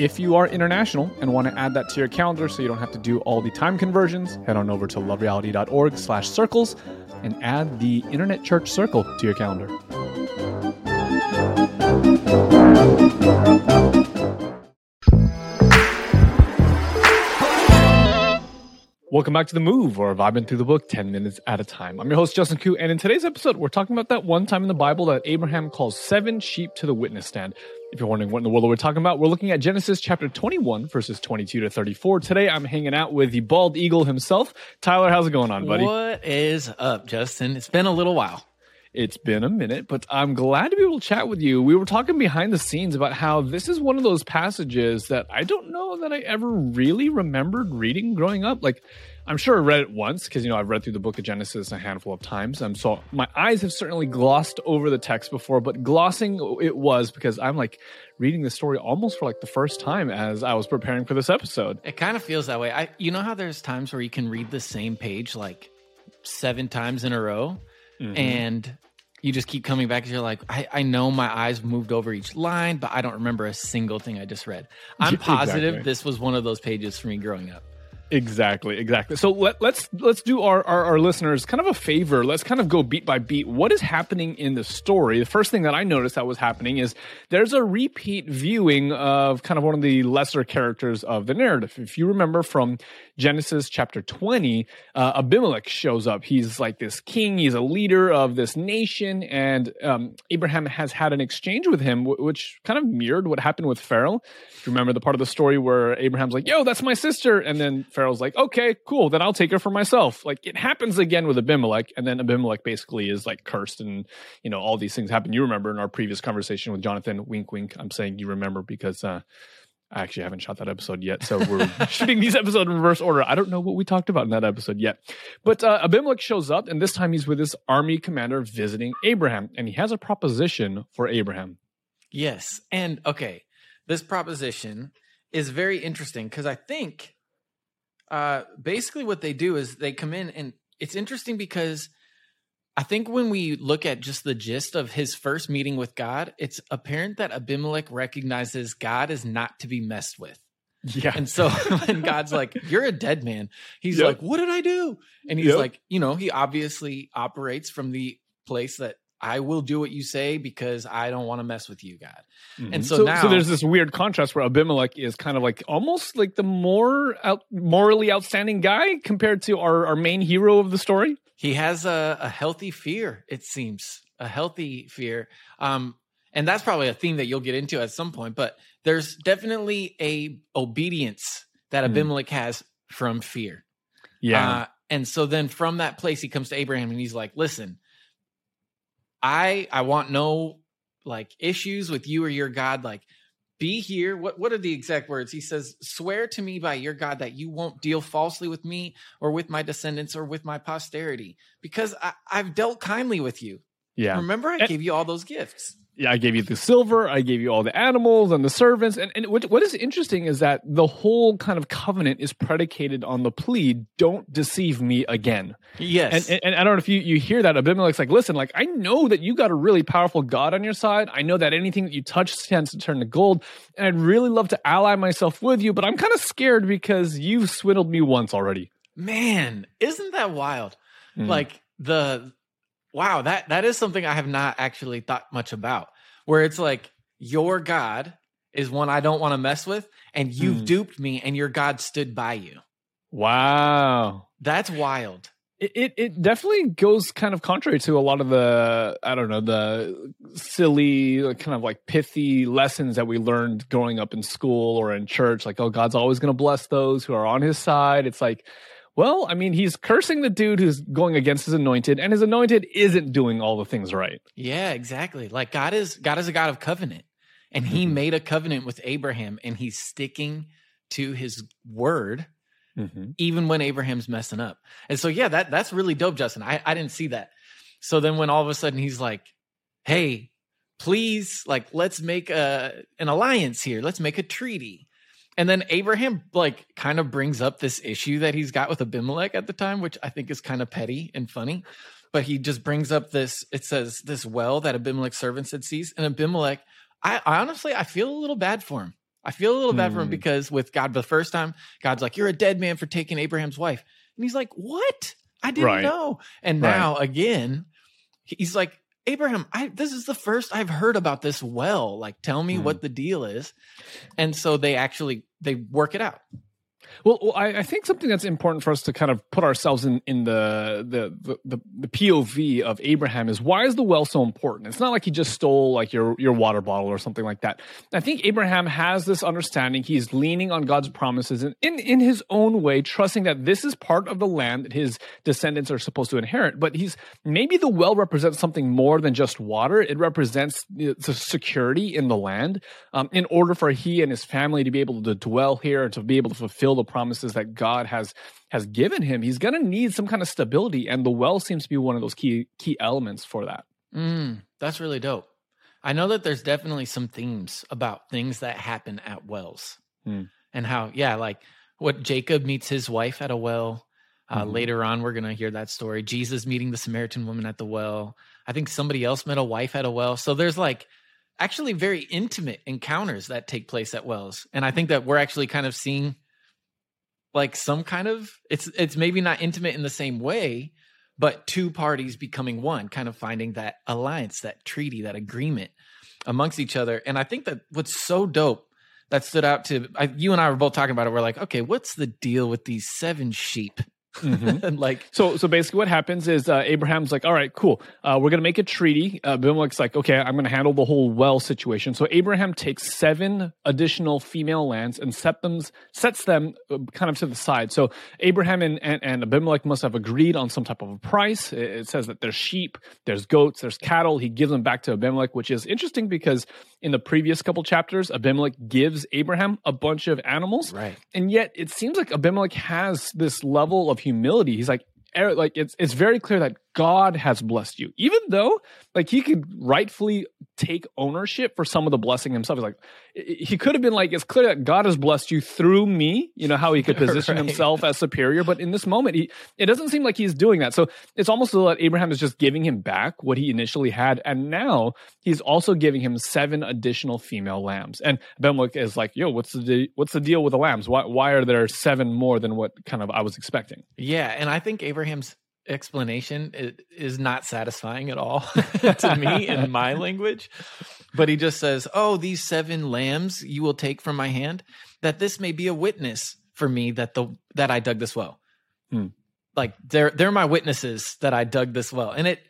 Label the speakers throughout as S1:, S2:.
S1: If you are international and want to add that to your calendar so you don't have to do all the time conversions, head on over to lovereality.org slash circles and add the Internet Church Circle to your calendar. Welcome back to The Move, or vibing through the book 10 minutes at a time. I'm your host, Justin Khoe, and in today's episode, we're talking about that one time in the Bible that Abraham calls seven sheep to the witness stand. If you're wondering what in the world we're talking about, we're looking at Genesis chapter 21, verses 22 to 34. Today, I'm hanging out with the bald eagle himself. Tyler, how's it going on, buddy?
S2: What is up, Justin? It's been a little while.
S1: It's been a minute, but I'm glad to be able to chat with you. We were talking behind the scenes about how this is one of those passages that I don't know that I ever really remembered reading growing up. Like, I'm sure I read it once because, you know, I've read through the book of Genesis a handful of times. Um, so my eyes have certainly glossed over the text before, but glossing it was because I'm like reading the story almost for like the first time as I was preparing for this episode.
S2: It kind of feels that way. I, you know how there's times where you can read the same page like seven times in a row,
S1: Mm-hmm.
S2: and you just keep coming back. You're like, I, I know my eyes moved over each line, but I don't remember a single thing I just read. I'm positive
S1: exactly.
S2: this was one of those pages for me growing up.
S1: Exactly, exactly. So let, let's let's do our, our our listeners kind of a favor. Let's kind of go beat by beat. What is happening in the story? The first thing that I noticed that was happening is there's a repeat viewing of kind of one of the lesser characters of the narrative. If you remember from Genesis chapter 20, uh, Abimelech shows up. He's like this king. He's a leader of this nation, and um, Abraham has had an exchange with him, wh- which kind of mirrored what happened with Pharaoh. If you remember the part of the story where Abraham's like, "Yo, that's my sister," and then Pharaoh's like, "Okay, cool, then I'll take her for myself." Like it happens again with Abimelech, and then Abimelech basically is like cursed, and you know all these things happen. You remember in our previous conversation with Jonathan, wink, wink. I'm saying you remember because. uh I actually haven't shot that episode yet, so we're shooting these episodes in reverse order. I don't know what we talked about in that episode yet. But uh, Abimelech shows up, and this time he's with his army commander visiting Abraham, and he has a proposition for Abraham.
S2: Yes. And okay, this proposition is very interesting because I think uh, basically what they do is they come in and it's interesting because I think when we look at just the gist of his first meeting with God, it's apparent that Abimelech recognizes God is not to be messed with.
S1: Yeah.
S2: And so when God's like, You're a dead man, he's
S1: Yep.
S2: like, What did I do? And he's
S1: Yep.
S2: like, You know, he obviously operates from the place that I will do what you say because I don't want to mess with you, God. Mm-hmm. And so,
S1: so,
S2: now
S1: so there's this weird contrast where Abimelech is kind of like almost like the more out, morally outstanding guy compared to our, our main hero of the story.
S2: He has a, a healthy fear, it seems. A healthy fear. Um, and that's probably a theme that you'll get into at some point, but there's definitely a obedience that
S1: Hmm.
S2: Abimelech has from fear.
S1: Yeah.
S2: Uh, and so then from that place, he comes to Abraham and he's like, listen, I I want no like issues with you or your God. Like, be here. What what are the exact words? He says, swear to me by your God that you won't deal falsely with me or with my descendants or with my posterity, because I, I've dealt kindly with you.
S1: yeah.
S2: Remember, I
S1: And-
S2: gave you all those gifts.
S1: I gave you the silver, I gave you all the animals and the servants. And, and what, what is interesting is that the whole kind of covenant is predicated on the plea, don't deceive me again.
S2: Yes.
S1: And, and, and I don't know if you, you hear that. Abimelech's like, listen, like, I know that you got a really powerful God on your side. I know that anything that you touch tends to turn to gold. And I'd really love to ally myself with you, but I'm kind of scared because you've swindled me once already.
S2: Man, isn't that wild?
S1: Mm.
S2: Like the wow, that that is something I have not actually thought much about. Where it's like your God is one I don't want to mess with, and you've
S1: Hmm.
S2: duped me, and your God stood by you.
S1: Wow.
S2: That's wild.
S1: It, it it definitely goes kind of contrary to a lot of the I don't know the silly kind of like pithy lessons that we learned growing up in school or in church like oh God's always going to bless those who are on his side it's like well I mean he's cursing the dude who's going against his anointed and his anointed isn't doing all the things right
S2: Yeah, exactly. Like God is God is a God of covenant. And he
S1: Mhm.
S2: made a covenant with Abraham and he's sticking to his word
S1: mm-hmm.
S2: even when Abraham's messing up. And so yeah, that that's really dope, Justin. I, I didn't see that. So then when all of a sudden he's like, Hey, please, like let's make a an alliance here. Let's make a treaty. And then Abraham like kind of brings up this issue that he's got with Abimelech at the time, which I think is kind of petty and funny. But he just brings up this, it says this well that Abimelech's servants had seized. And Abimelech, I, I honestly I feel a little bad for him. I feel a little bad for him
S1: Hmm.
S2: because with God the first time, God's like, You're a dead man for taking Abraham's wife. And he's like, What? I didn't
S1: Right.
S2: know. And
S1: Right.
S2: now again, he's like, Abraham, I this is the first I've heard about this well. Like, tell me
S1: Hmm.
S2: what the deal is. And so they actually they work it out.
S1: Well, I, I think something that's important for us to kind of put ourselves in in the, the the the POV of Abraham is why is the well so important? It's not like he just stole like your your water bottle or something like that. I think Abraham has this understanding. He's leaning on God's promises and in in his own way, trusting that this is part of the land that his descendants are supposed to inherit. But he's maybe the well represents something more than just water. It represents the security in the land. Um, in order for he and his family to be able to dwell here and to be able to fulfill the promises that God has has given him, he's going to need some kind of stability, and the well seems to be one of those key key elements for that.
S2: Mm, that's really dope. I know that there's definitely some themes about things that happen at wells
S1: Hmm.
S2: and how, yeah, like what Jacob meets his wife at a well. Uh,
S1: Mhm.
S2: Later on, we're going to hear that story. Jesus meeting the Samaritan woman at the well. I think somebody else met a wife at a well. So there's like actually very intimate encounters that take place at wells. And I think that we're actually kind of seeing like some kind of it's it's maybe not intimate in the same way, but two parties becoming one, kind of finding that alliance, that treaty, that agreement amongst each other. And I think that what's so dope that stood out to I, you and I were both talking about it. We're like, okay, what's the deal with these seven sheep? and like,
S1: So, so basically, what happens is uh, Abraham's like, "All right, cool. Uh, we're gonna make a treaty." Uh, Abimelech's like, "Okay, I'm gonna handle the whole well situation." So Abraham takes seven additional female lands and set them, sets them uh, kind of to the side. So Abraham and, and, and Abimelech must have agreed on some type of a price. It, it says that there's sheep, there's goats, there's cattle. He gives them back to Abimelech, which is interesting because in the previous couple chapters, Abimelech gives Abraham a bunch of animals.
S2: right.
S1: And yet it seems like Abimelech has this level of humility. He's like, like it's it's very clear that God has blessed you, even though like he could rightfully take ownership for some of the blessing himself. He's like, he could have been like, it's clear that God has blessed you through me. You know how he could position
S2: Right.
S1: himself as superior, but in this moment, he it doesn't seem like he's doing that. So it's almost that Abraham is just giving him back what he initially had, and now he's also giving him seven additional female lambs. And Abimelech is like, "Yo, what's the de- what's the deal with the lambs? Why why are there seven more than what kind of I was expecting?"
S2: Yeah, and I think Abraham's explanation it is not satisfying at all to me in my language. But he just says, "Oh, these seven lambs you will take from my hand, that this may be a witness for me that the that I dug this well."
S1: Hmm.
S2: Like they're they're my witnesses that I dug this well, and it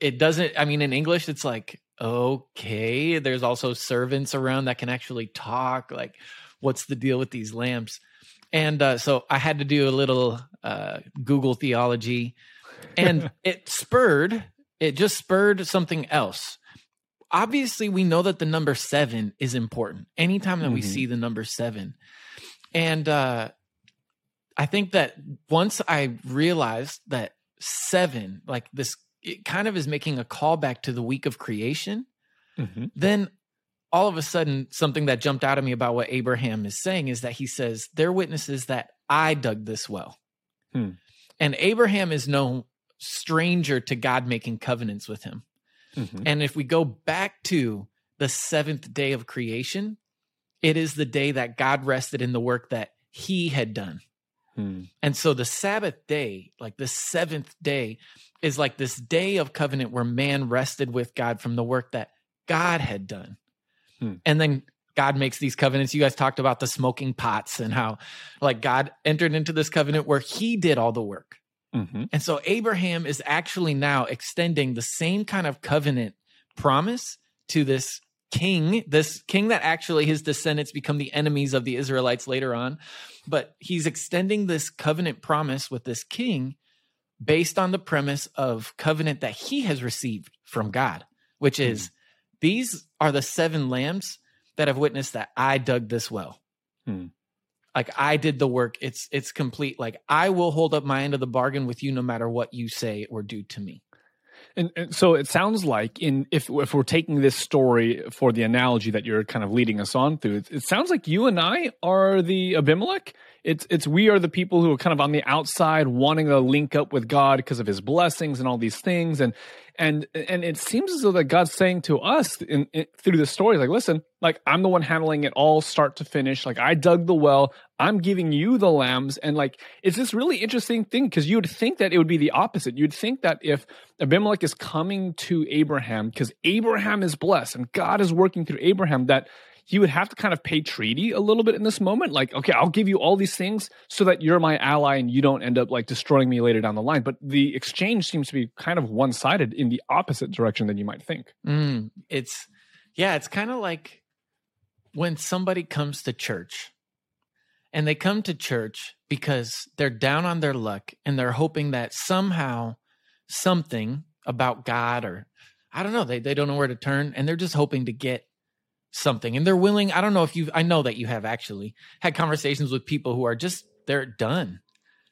S2: it doesn't. I mean, in English, it's like okay. There's also servants around that can actually talk. Like, what's the deal with these lambs? And uh, so I had to do a little uh, Google theology, and it spurred, it just spurred something else. Obviously, we know that the number seven is important anytime that we
S1: Mhm.
S2: see the number seven. And uh, I think that once I realized that seven, like this, it kind of is making a callback to the week of creation
S1: Mhm.
S2: then all of a sudden something that jumped out at me about what Abraham is saying is that he says they're witnesses that I dug this well.
S1: Hmm.
S2: And Abraham is no stranger to God making covenants with him.
S1: Mhm.
S2: And if we go back to the seventh day of creation, it is the day that God rested in the work that he had done.
S1: Hmm.
S2: And so the Sabbath day, like the seventh day, is like this day of covenant where man rested with God from the work that God had done.
S1: Hmm.
S2: And then God makes these covenants. You guys talked about the smoking pots and how, like, God entered into this covenant where he did all the work.
S1: Mhm.
S2: And so Abraham is actually now extending the same kind of covenant promise to this king, this king that actually his descendants become the enemies of the Israelites later on. But he's extending this covenant promise with this king based on the premise of covenant that he has received from God, which is these are the seven lambs that have witnessed that I dug this well.
S1: Hmm.
S2: Like I did the work. It's it's complete. Like I will hold up my end of the bargain with you no matter what you say or do to me.
S1: And, and so it sounds like in if if we're taking this story for the analogy that you're kind of leading us on through, it, it sounds like you and I are the Abimelech. It's it's we are the people who are kind of on the outside wanting to link up with God because of His blessings and all these things, and and and it seems as though that God's saying to us in, in through the story, like, listen, like I'm the one handling it all, start to finish. Like I dug the well, I'm giving you the lambs, and like it's this really interesting thing because you would think that it would be the opposite. You'd think that if Abimelech is coming to Abraham because Abraham is blessed and God is working through Abraham, that he would have to kind of pay treaty a little bit in this moment. Like, okay, I'll give you all these things so that you're my ally and you don't end up like destroying me later down the line. But the exchange seems to be kind of one sided in the opposite direction than you might think.
S2: Mm, it's yeah, it's kind of like when somebody comes to church and they come to church because they're down on their luck and they're hoping that somehow something about God or I don't know, they they don't know where to turn and they're just hoping to get something and they're willing, I don't know if you I know that you have actually had conversations with people who are just they're done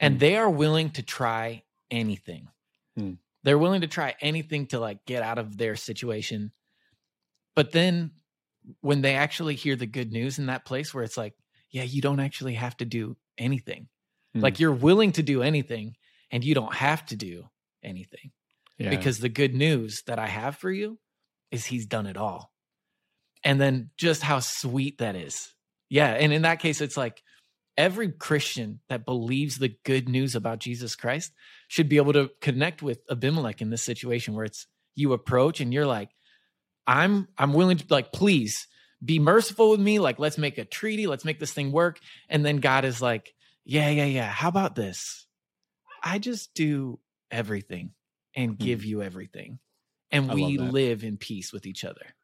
S2: and
S1: Hmm.
S2: they are willing to try anything.
S1: Hmm.
S2: They're willing to try anything to like get out of their situation. But then when they actually hear the good news in that place where it's like, yeah, you don't actually have to do anything.
S1: Hmm.
S2: Like you're willing to do anything and you don't have to do anything
S1: Yeah.
S2: because the good news that I have for you is he's done it all. And then just how sweet that is. Yeah. And in that case, it's like every Christian that believes the good news about Jesus Christ should be able to connect with Abimelech in this situation where it's you approach and you're like, I'm I'm willing to like, please be merciful with me. Like, let's make a treaty, let's make this thing work. And then God is like, Yeah, yeah, yeah. How about this? I just do everything and hmm. give you everything. And
S1: I
S2: we live in peace with each other.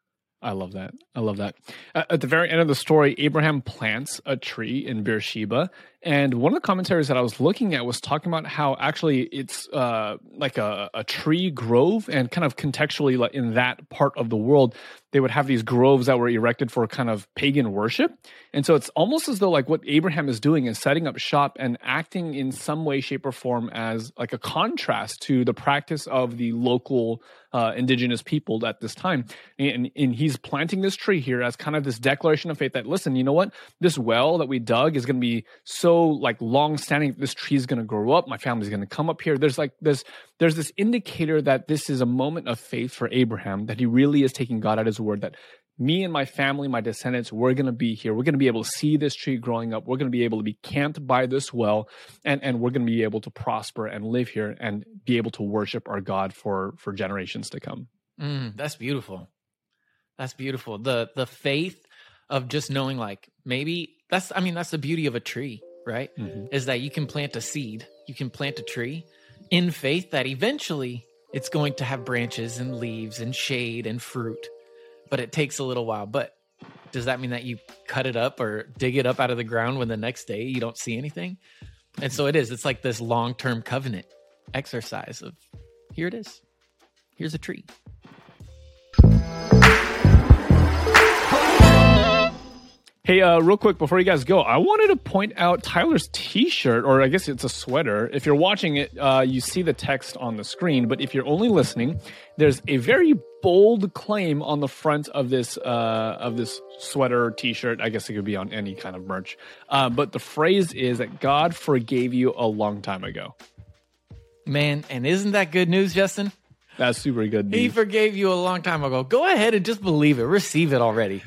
S1: I love that. I love that. At the very end of the story, Abraham plants a tree in Beersheba. And one of the commentaries that I was looking at was talking about how actually it's uh, like a, a tree grove, and kind of contextually, like in that part of the world, they would have these groves that were erected for kind of pagan worship. And so it's almost as though like what Abraham is doing is setting up shop and acting in some way, shape, or form as like a contrast to the practice of the local uh, indigenous people at this time. And, and he's planting this tree here as kind of this declaration of faith that listen, you know what? This well that we dug is going to be so like long standing. This tree is going to grow up. My family's going to come up here. There's like this. There's this indicator that this is a moment of faith for Abraham that he really is taking God at his word that me and my family, my descendants, we're going to be here. We're going to be able to see this tree growing up. We're going to be able to be camped by this well, and and we're going to be able to prosper and live here and be able to worship our God for for generations to come.
S2: Mm, that's beautiful. That's beautiful. The the faith of just knowing like maybe that's I mean that's the beauty of a tree, right? Mm-hmm. Is that you can plant a seed, you can plant a tree in faith that eventually it's going to have branches and leaves and shade and fruit. But it takes a little while. But does that mean that you cut it up or dig it up out of the ground when the next day you don't see anything? And so it is. It's like this long-term covenant exercise of here it is. Here's a tree.
S1: Hey, uh, real quick before you guys go, I wanted to point out Tyler's T-shirt, or I guess it's a sweater. If you're watching it, uh, you see the text on the screen, but if you're only listening, there's a very bold claim on the front of this uh, of this sweater T-shirt. I guess it could be on any kind of merch, uh, but the phrase is that God forgave you a long time ago.
S2: Man, and isn't that good news, Justin?
S1: That's super good. News.
S2: He forgave you a long time ago. Go ahead and just believe it. Receive it already.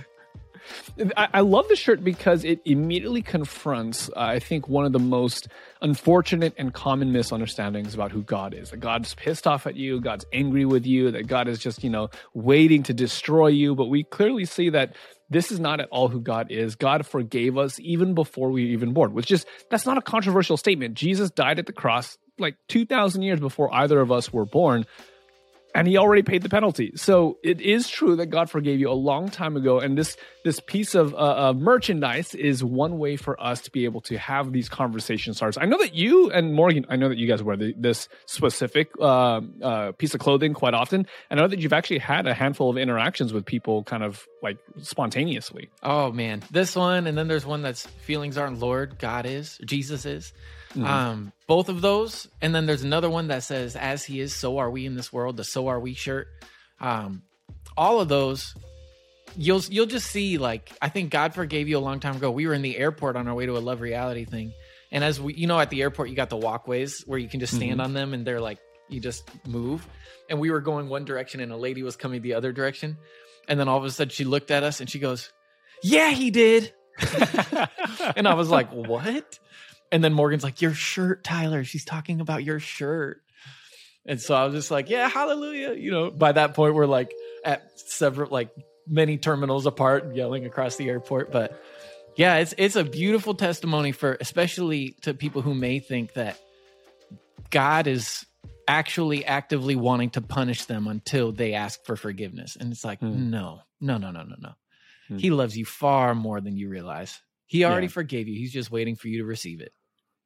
S1: I, I love the shirt because it immediately confronts, uh, I think, one of the most unfortunate and common misunderstandings about who God is. That God's pissed off at you, God's angry with you, that God is just, you know, waiting to destroy you. But we clearly see that this is not at all who God is. God forgave us even before we were even born, which just, that's not a controversial statement. Jesus died at the cross like 2,000 years before either of us were born and he already paid the penalty. So it is true that God forgave you a long time ago, and this this piece of uh, uh, merchandise is one way for us to be able to have these conversation starters. I know that you and Morgan, I know that you guys wear the, this specific uh, uh, piece of clothing quite often. and I know that you've actually had a handful of interactions with people, kind of like spontaneously.
S2: Oh man, this one, and then there's one that's feelings aren't Lord, God is, Jesus is. Mm-hmm. Um, both of those, and then there's another one that says, "As He is, so are we in this world." The "So are we" shirt. Um, all of those, you'll you'll just see. Like I think God forgave you a long time ago. We were in the airport on our way to a Love Reality thing, and as we, you know, at the airport you got the walkways where you can just stand mm-hmm. on them, and they're like you just move. And we were going one direction, and a lady was coming the other direction, and then all of a sudden she looked at us and she goes, "Yeah, he did." and I was like, "What?" And then Morgan's like, Your shirt, Tyler. She's talking about your shirt. And so I was just like, Yeah, hallelujah. You know, by that point, we're like at several, like many terminals apart, yelling across the airport. But yeah, it's it's a beautiful testimony for especially to people who may think that God is actually actively wanting to punish them until they ask for forgiveness. And it's like, hmm. no, no, no, no, no, no. Hmm. He loves you far more than you realize. He already yeah. forgave you. He's just waiting for you to receive it.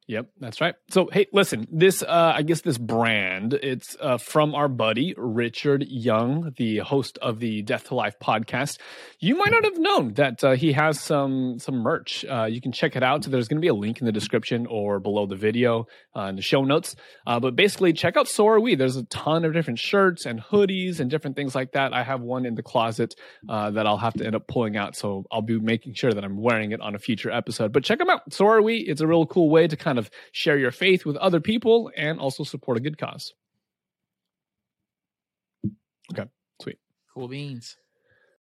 S1: Yep, that's right. So, hey, listen, this, uh, I guess this brand, it's uh, from our buddy Richard Young, the host of the Death to Life podcast. You might not have known that uh, he has some some merch. Uh, you can check it out. There's going to be a link in the description or below the video uh, in the show notes. Uh, but basically, check out So Are We. There's a ton of different shirts and hoodies and different things like that. I have one in the closet that I'll have to end up pulling out. So I'll be making sure that I'm wearing it on a future episode. But check them out. So Are We. It's a real cool way to kind of of share your faith with other people and also support a good cause. Okay, sweet.
S2: Cool beans.